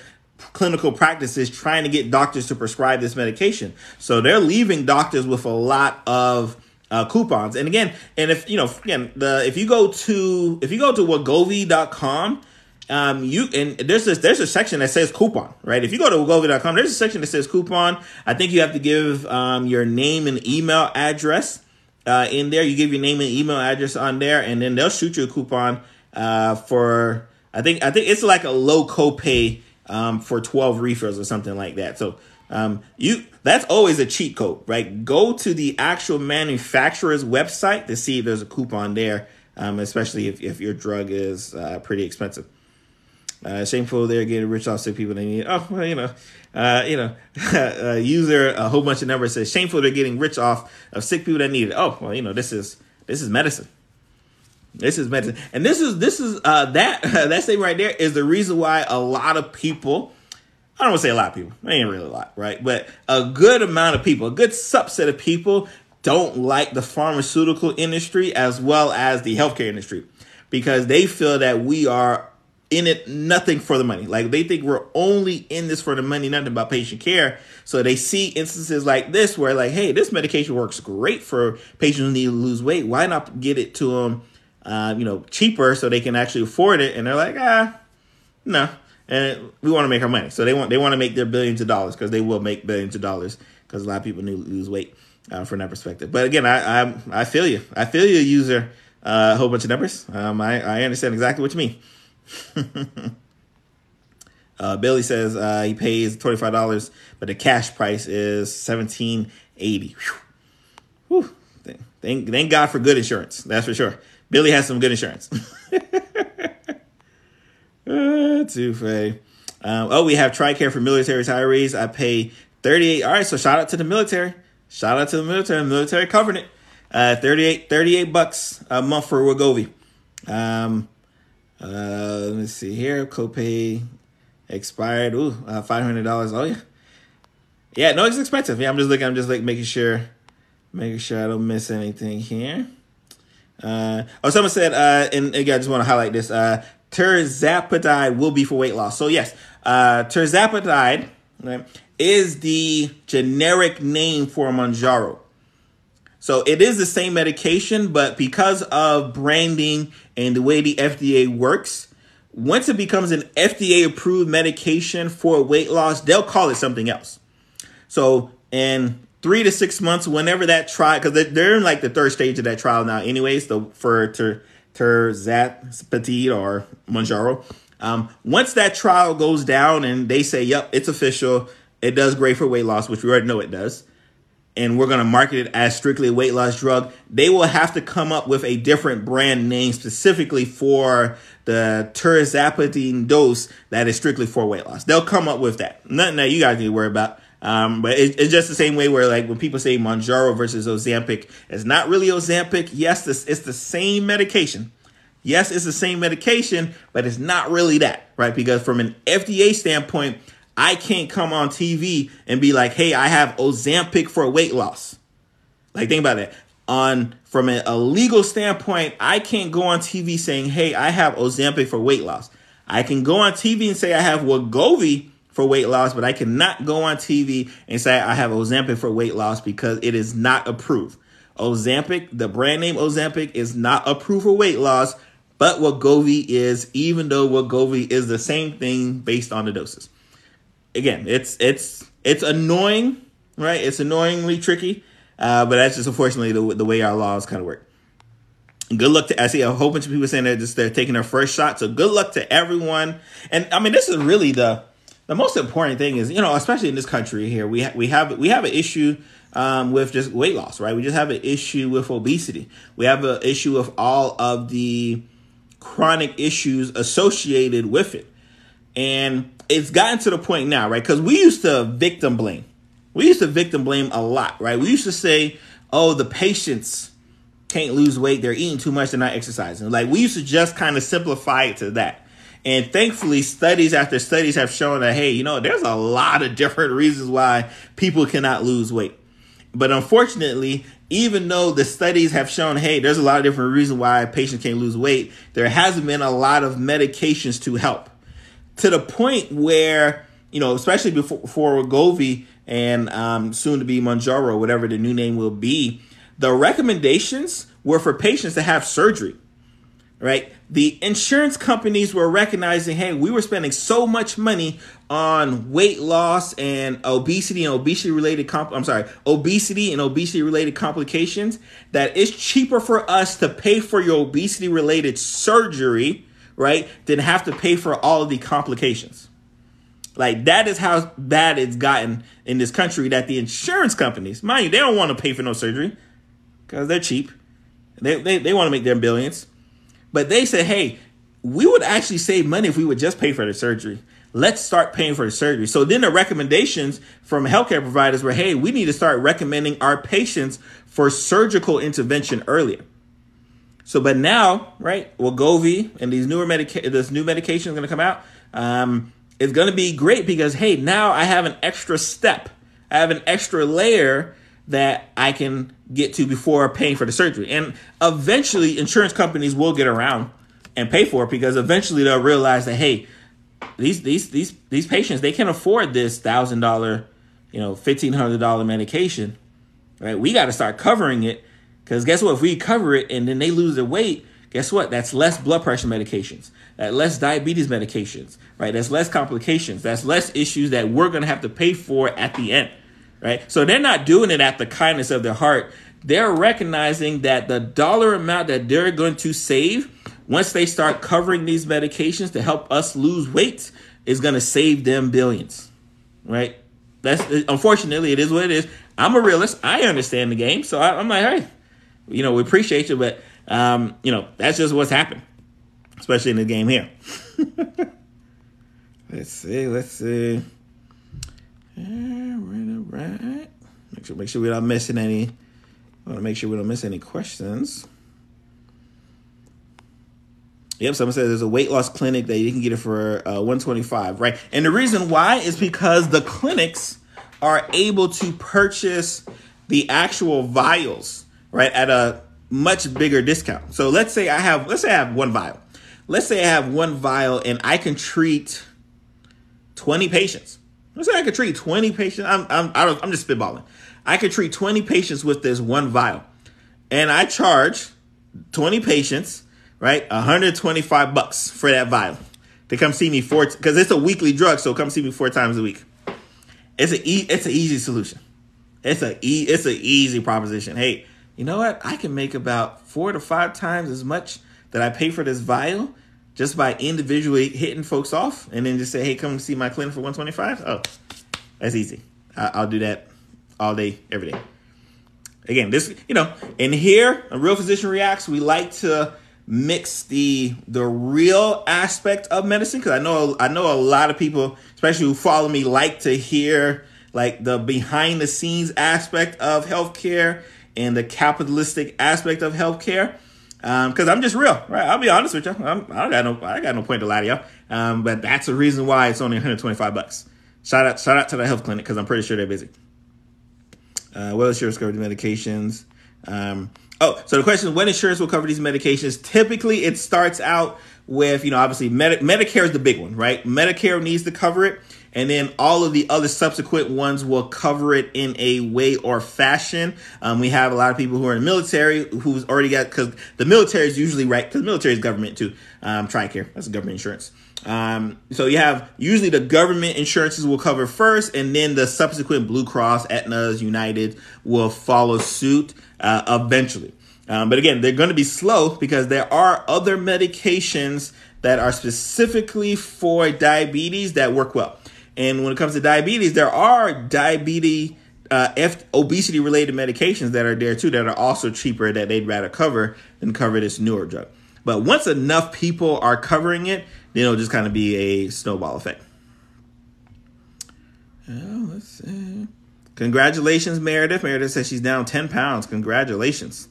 clinical practices trying to get doctors to prescribe this medication. So they're leaving doctors with a lot of uh, coupons. And again, and if you know, again, the if you go to if you go to wegovy.com, um, you and there's this there's a section that says coupon, right? If you go to wegovy.com, there's a section that says coupon. I think you have to give um, your name and email address uh, in there. You give your name and email address on there, and then they'll shoot you a coupon uh, for I think I think it's like a low copay um, for 12 refills or something like that. So um, you that's always a cheat code, right? Go to the actual manufacturer's website to see if there's a coupon there, um, especially if, if your drug is uh, pretty expensive. Uh, shameful they're getting rich off sick people they need. Oh, well, you know, uh, you know, uh, user a whole bunch of numbers says shameful they're getting rich off of sick people that need it. Oh, well, you know, this is this is medicine. This is medicine, and this is this is uh, that that statement right there is the reason why a lot of people. I don't want to say a lot of people. I ain't really a lot, right? But a good amount of people, a good subset of people, don't like the pharmaceutical industry as well as the healthcare industry because they feel that we are in it nothing for the money. Like they think we're only in this for the money, nothing about patient care. So they see instances like this where like, hey, this medication works great for patients who need to lose weight. Why not get it to them, uh, you know, cheaper so they can actually afford it? And they're like, ah, no. And we want to make our money. So they want they want to make their billions of dollars because they will make billions of dollars because a lot of people lose weight uh, from that perspective. But again, I I, I feel you. I feel you, user. Uh, a whole bunch of numbers. Um, I, I understand exactly what you mean. uh, Billy says uh, he pays twenty five dollars, but the cash price is seventeen eighty. Whew. Thank, thank God for good insurance. That's for sure. Billy has some good insurance. uh, too funny. Um, oh, we have TRICARE for military retirees. I pay 38. All right, so shout out to the military. Shout out to the military. The military covered it. Uh, 38, 38 bucks a month for Wegovy. Um, uh, let me see here. Copay expired. Ooh, uh, five hundred dollars. Oh yeah, yeah. No, it's expensive. Yeah, I'm just looking. I'm just like making sure, making sure I don't miss anything here. Uh, oh, someone said, uh, and again, I just want to highlight this. Uh, tirzepatide will be for weight loss. So yes, uh, tirzepatide right, is the generic name for Mounjaro. So it is the same medication, but because of branding and the way the FDA works, once it becomes an FDA approved medication for weight loss, they'll call it something else. So in three to six months, whenever that trial, because they're in like the third stage of that trial now, anyways, the, for ter, tirzepatide or Mounjaro. Um, once that trial goes down and they say, yep, it's official, it does great for weight loss, which we already know it does and we're to market it as strictly a weight loss drug, they will have to come up with a different brand name specifically for the tirzepatide dose that is strictly for weight loss. They'll come up with that. Nothing that you guys need to worry about. Um, but it, it's just the same way where like when people say Mounjaro versus Ozempic, it's not really Ozempic. Yes, this it's the same medication. Yes, it's the same medication, but it's not really that, right? Because from an FDA standpoint, I can't come on TV and be like, hey, I have Ozempic for weight loss. Like, think about it. On from a, a legal standpoint, I can't go on TV saying, hey, I have Ozempic for weight loss. I can go on TV and say I have Wegovy for weight loss, but I cannot go on TV and say I have Ozempic for weight loss because it is not approved. Ozempic, the brand name Ozempic, is not approved for weight loss, but Wegovy is, even though Wegovy is the same thing based on the doses again, it's it's it's annoying, right? It's annoyingly tricky, uh, but that's just unfortunately the the way our laws kind of work. Good luck to I see a whole bunch of people saying they're just they're taking their first shot. So good luck to everyone. And I mean, this is really the the most important thing is you know especially in this country here we ha- we have we have an issue um, with just weight loss, right? We just have an issue with obesity. We have an issue with all of the chronic issues associated with it. And it's gotten to the point now, right? Because we used to victim blame. We used to victim blame a lot, right? We used to say, oh, the patients can't lose weight. They're eating too much. They're not exercising. Like we used to just kind of simplify it to that. And thankfully, studies after studies have shown that, hey, you know, there's a lot of different reasons why people cannot lose weight. But unfortunately, even though the studies have shown, hey, there's a lot of different reasons why patients can't lose weight, there hasn't been a lot of medications to help. To the point where, you know, especially before for Wegovy and um, soon to be Mounjaro, whatever the new name will be, the recommendations were for patients to have surgery right? The insurance companies were recognizing, hey, we were spending so much money on weight loss and obesity and obesity related comp- I'm sorry, obesity and obesity related complications that it's cheaper for us to pay for your obesity related surgery, right, than have to pay for all of the complications. Like that is how bad it's gotten in this country that the insurance companies, mind you, they don't want to pay for no surgery because they're cheap. They, they, they want to make their billions but they said, hey, we would actually save money if we would just pay for the surgery. Let's start paying for the surgery. So then the recommendations from healthcare providers were, hey, we need to start recommending our patients for surgical intervention earlier. So, but now, right, Wegovy and these newer medica- this new medication is going to come out. Um, it's going to be great because hey, now I have an extra step. I have an extra layer that I can get to before paying for the surgery. And eventually, insurance companies will get around and pay for it because eventually they'll realize that hey, these these these these patients they can afford this thousand dollar, you know, fifteen hundred dollar medication, right? We got to start covering it because guess what? If we cover it and then they lose their weight, guess what? That's less blood pressure medications, that less diabetes medications, right? That's less complications, that's less issues that we're gonna have to pay for at the end right? So they're not doing it at the kindness of their heart. They're recognizing that the dollar amount that they're going to save once they start covering these medications to help us lose weight is going to save them billions, right? That's unfortunately it is what it is. I'm a realist. I understand the game, so I, am like, hey, you know, we appreciate you, but um, you know, that's just what's happened, especially in the game here. let's see. Let's see. Right, right. Make sure, make sure we're not missing any. I want to make sure we don't miss any questions. Yep, someone says there's a weight loss clinic that you can get it for uh, 125, right? And the reason why is because the clinics are able to purchase the actual vials, right, at a much bigger discount. So let's say I have, let's say I have one vial. Let's say I have one vial and I can treat 20 patients. Let's say I could treat 20 patients. I'm I'm I am just spitballing. I could treat 20 patients with this one vial. And I charge 20 patients, right? 125 bucks for that vial. To come see me four because it's a weekly drug, so come see me four times a week. It's a e- it's an easy solution. It's a e- it's an easy proposition. Hey, you know what? I can make about four to five times as much that I pay for this vial just by individually hitting folks off and then just say, hey, come see my clinic for 125 Oh, that's easy. I- will do that all day, every day. Again, this, you know, and here, a real physician reacts, we like to mix the the real aspect of medicine because I know I know a lot of people, especially who follow me, like to hear like the behind the scenes aspect of healthcare and the capitalistic aspect of healthcare because um, I'm just real, right? I'll be honest with you. I'm, I got no, I got no point to lie to y'all. Um, but that's the reason why it's only 125 bucks. Shout out, shout out to the health clinic because I'm pretty sure they're busy. Uh, what insurance cover these medications? Um, oh, so the question is when insurance will cover these medications? Typically, it starts out with you know obviously Medi- Medicare is the big one, right? Medicare needs to cover it and then all of the other subsequent ones will cover it in a way or fashion. Um, we have a lot of people who are in the military who's already got because the military is usually right because military is government too. Um, Tricare that's government insurance. Um, so you have usually the government insurances will cover first, and then the subsequent Blue Cross, Aetna's, United will follow suit uh, eventually. Um, but again, they're going to be slow because there are other medications that are specifically for diabetes that work well. And when it comes to diabetes, there are diabetes, uh, F- obesity related medications that are there too that are also cheaper that they'd rather cover than cover this newer drug. But once enough people are covering it, then it'll just kind of be a snowball effect. Oh, let's see. Congratulations, Meredith. Meredith says she's down 10 pounds. Congratulations.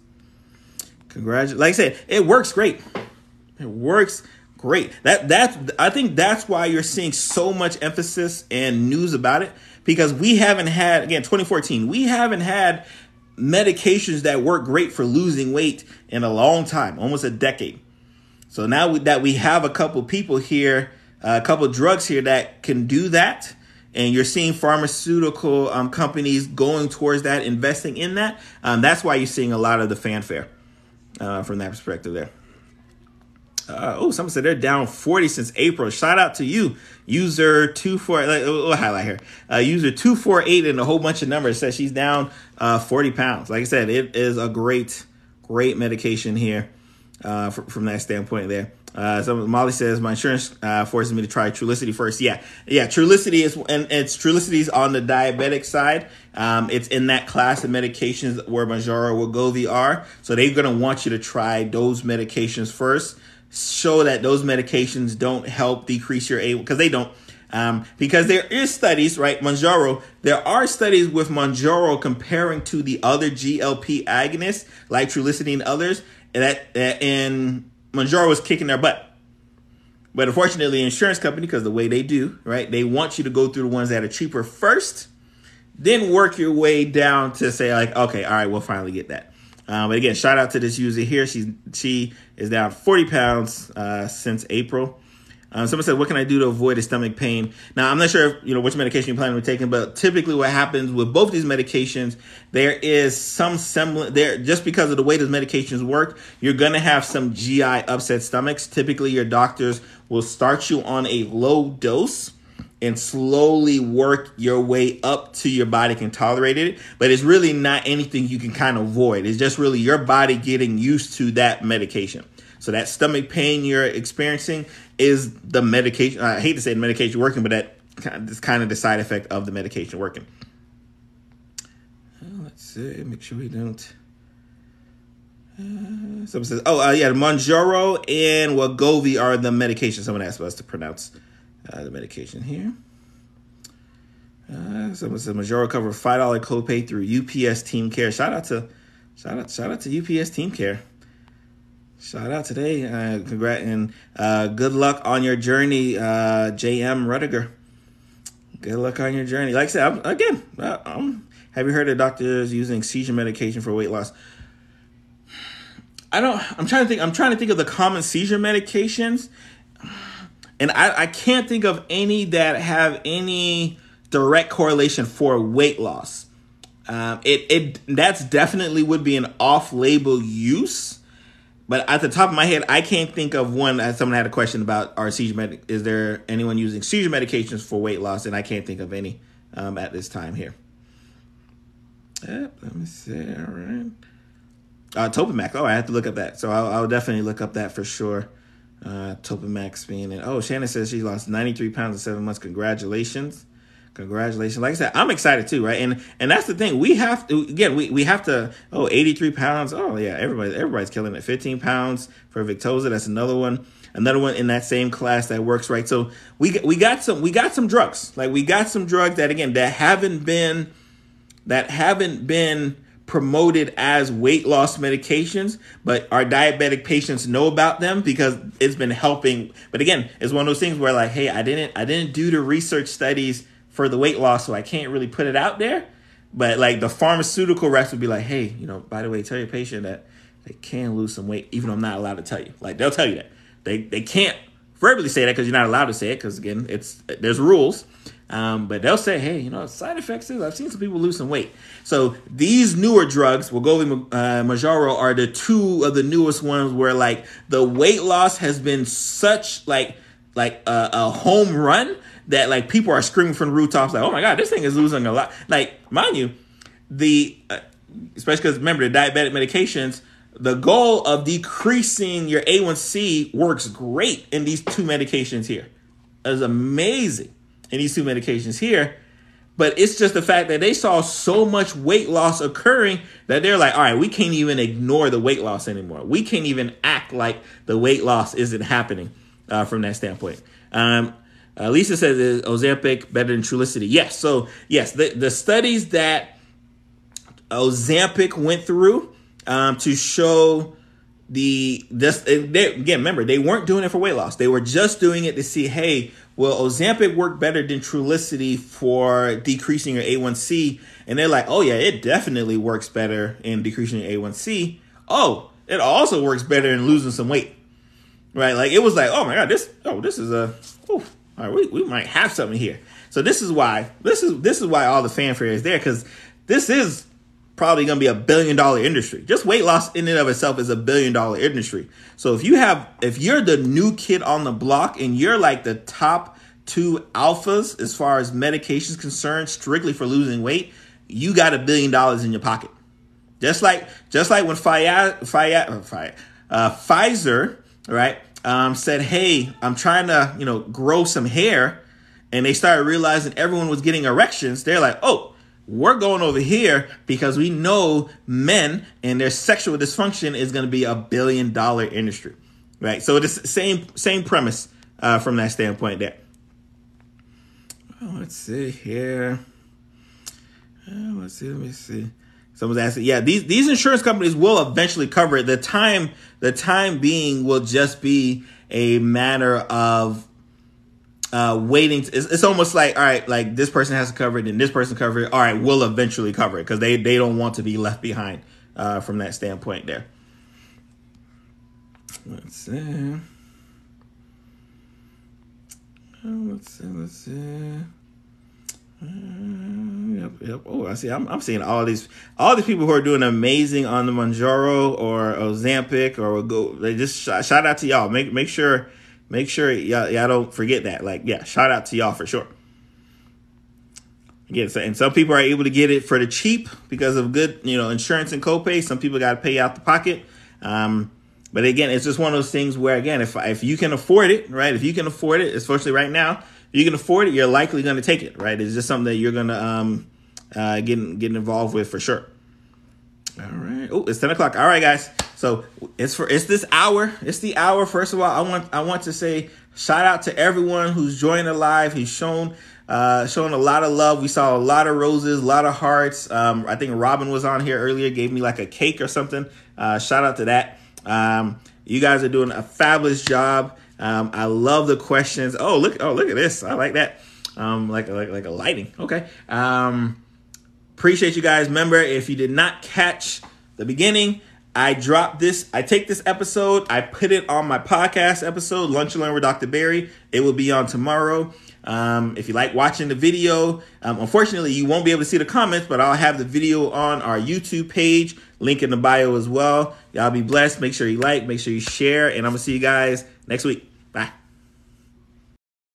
Congratulations. Like I said, it works great. It works great. That that's I think that's why you're seeing so much emphasis and news about it because we haven't had again 2014. We haven't had medications that work great for losing weight in a long time, almost a decade. So now we, that we have a couple people here, uh, a couple drugs here that can do that, and you're seeing pharmaceutical um, companies going towards that, investing in that. Um, that's why you're seeing a lot of the fanfare uh, from that perspective there. Uh, oh, someone said they're down 40 since April. Shout out to you, user two four. Like, we'll highlight here. Uh, user two four eight and a whole bunch of numbers says she's down uh, 40 pounds. Like I said, it is a great, great medication here uh, from, from that standpoint there. Uh, so Molly says my insurance uh, forces me to try Trulicity first. Yeah, yeah. Trulicity is and it's Trulicity's on the diabetic side. Um, it's in that class of medications where Mounjaro, Wegovy are. So they're gonna want you to try those medications first show that those medications don't help decrease your A because they don't. Um, because there is studies, right? Mounjaro, there are studies with Mounjaro comparing to the other GLP agonists like Trulicity and others, that, that and Mounjaro was kicking their butt. But unfortunately, insurance company, because the way they do, right, they want you to go through the ones that are cheaper first, then work your way down to say like, okay, all right, we'll finally get that. Um, but again, shout out to this user here. She's she is down 40 pounds uh, since April. Um, someone said, "What can I do to avoid a stomach pain?" Now, I'm not sure if, you know which medication you're planning on taking, but typically, what happens with both these medications, there is some semblance there. Just because of the way those medications work, you're gonna have some GI upset stomachs. Typically, your doctors will start you on a low dose and slowly work your way up to your body can tolerate it. But it's really not anything you can kind of avoid. It's just really your body getting used to that medication. So that stomach pain you're experiencing is the medication. I hate to say the medication working, but that is kind of the side effect of the medication working. let's see. Make sure we don't. Uh, someone says, "Oh, uh, yeah, Mounjaro and Wegovy are the medication." Someone asked us to pronounce uh, the medication here. Uh, someone said Mounjaro cover five dollar copay through UPS Team Care. Shout out to shout out shout out to UPS Team Care. Shout out today. Uh, congrats and uh, good luck on your journey, uh, JM Rudiger. Good luck on your journey. Like I said, I'm, again, uh, have you heard of doctors using seizure medication for weight loss? I don't. I'm trying to think. I'm trying to think of the common seizure medications and I, I can't think of any that have any direct correlation for weight loss. Um, it it that's definitely would be an off-label use, but at the top of my head, I can't think of one. Someone had a question about our seizure med, is there anyone using seizure medications for weight loss? And I can't think of any um, at this time here. Yep, let me see. All right. Uh, Topamax. Oh, I have to look up that. So I'll, I'll definitely look up that for sure. Uh, Topamax being in. Oh, Shannon says she lost 93 pounds in seven months. Congratulations. Congratulations. Like I said, I'm excited too, right? And and that's the thing. We have to again, we, we have to oh 83 pounds. Oh yeah, everybody everybody's killing it. 15 pounds for Victoza. That's another one. Another one in that same class that works right. So we we got some we got some drugs. Like we got some drugs that again that haven't been that haven't been promoted as weight loss medications, but our diabetic patients know about them because it's been helping. But again, it's one of those things where like, hey, I didn't I didn't do the research studies for the weight loss, so I can't really put it out there. But like the pharmaceutical reps would be like, hey, you know, by the way, tell your patient that they can lose some weight, even though I'm not allowed to tell you. Like they'll tell you that. They they can't verbally say that because you're not allowed to say it because again, it's there's rules. Um, but they'll say, hey, you know, side effects is I've seen some people lose some weight. So these newer drugs, Wegovy, uh, Mounjaro, are the two of the newest ones where like the weight loss has been such like like a, a home run that like people are screaming from the rooftops like, oh my god, this thing is losing a lot. Like, mind you, the uh, especially because remember the diabetic medications. The goal of decreasing your A1C works great in these two medications here. It's amazing in these two medications here. but it's just the fact that they saw so much weight loss occurring that they're like, all right, we can't even ignore the weight loss anymore. We can't even act like the weight loss isn't happening uh, from that standpoint. Um, uh, Lisa says, is Ozempic better than Trulicity? Yes. So, yes, the, the studies that Ozempic went through um, to show the this eh, they, again remember they weren't doing it for weight loss. They were just doing it to see hey will ozempic work better than trulicity for decreasing your a1c and they're like oh yeah it definitely works better in decreasing your a1c oh it also works better in losing some weight. Right? Like it was like oh my god this oh this is a oh all right we, we might have something here. So this is why this is this is why all the fanfare is there because this is probably going to be a billion dollar industry. Just weight loss in and of itself is a billion dollar industry. So if you have, if you're the new kid on the block and you're like the top two alphas as far as medications concerned, strictly for losing weight, you got a billion dollars in your pocket. Just like, just like when Pfizer, Pfizer, uh, Pfizer right, um, said, "Hey, I'm trying to, you know, grow some hair," and they started realizing everyone was getting erections. They're like, "Oh, we're going over here because we know men and their sexual dysfunction is going to be a billion dollar industry, right? So it's same same premise uh, from that standpoint there. Let's see here. Oh, let's see. Let me see. Someone's asking, yeah, these these insurance companies will eventually cover it. The time the time being will just be a matter of uh, waiting. To, it's, it's, almost like all right, like this person has to cover it, and this person cover it. All right, we'll eventually cover it because they they don't want to be left behind uh, from that standpoint. There. Let's see. Oh, let's see. Let's see. Uh, yep, yep. Oh, I see. I'm, I'm seeing all these all these people who are doing amazing on the Mounjaro or Ozempic or go. They just shout, shout out to y'all. Make make sure Make sure y'all, y'all don't forget that. Like, yeah, shout out to y'all for sure. Again, and some people are able to get it for the cheap because of good, you know, insurance and copay. Some people got to pay out the pocket. Um, but again, it's just one of those things where, again, if if you can afford it, right? If you can afford it, especially right now, if you can afford it, you're likely going to take it, right? It's just something that you're going to um, uh, get get involved with for sure. All right. Oh, it's ten o'clock. All right, guys. So it's for it's this hour. It's the hour. First of all, I want I want to say shout out to everyone who's joined the live. He's shown uh shown a lot of love. We saw a lot of roses, a lot of hearts. Um, I think Robin was on here earlier, gave me like a cake or something. Uh, shout out to that. Um, you guys are doing a fabulous job. Um, I love the questions. Oh look! Oh look at this. I like that. Um, like like like a lighting. Okay. Um, appreciate you guys. Remember, if you did not catch the beginning, I drop this. I take this episode, I put it on my podcast episode, Lunch and Learn with Dr. Berry. It will be on tomorrow. Um, if you like watching the video, um, unfortunately, you won't be able to see the comments, but I'll have the video on our YouTube page, link in the bio as well. Y'all be blessed. Make sure you like, make sure you share, and I'm going to see you guys next week.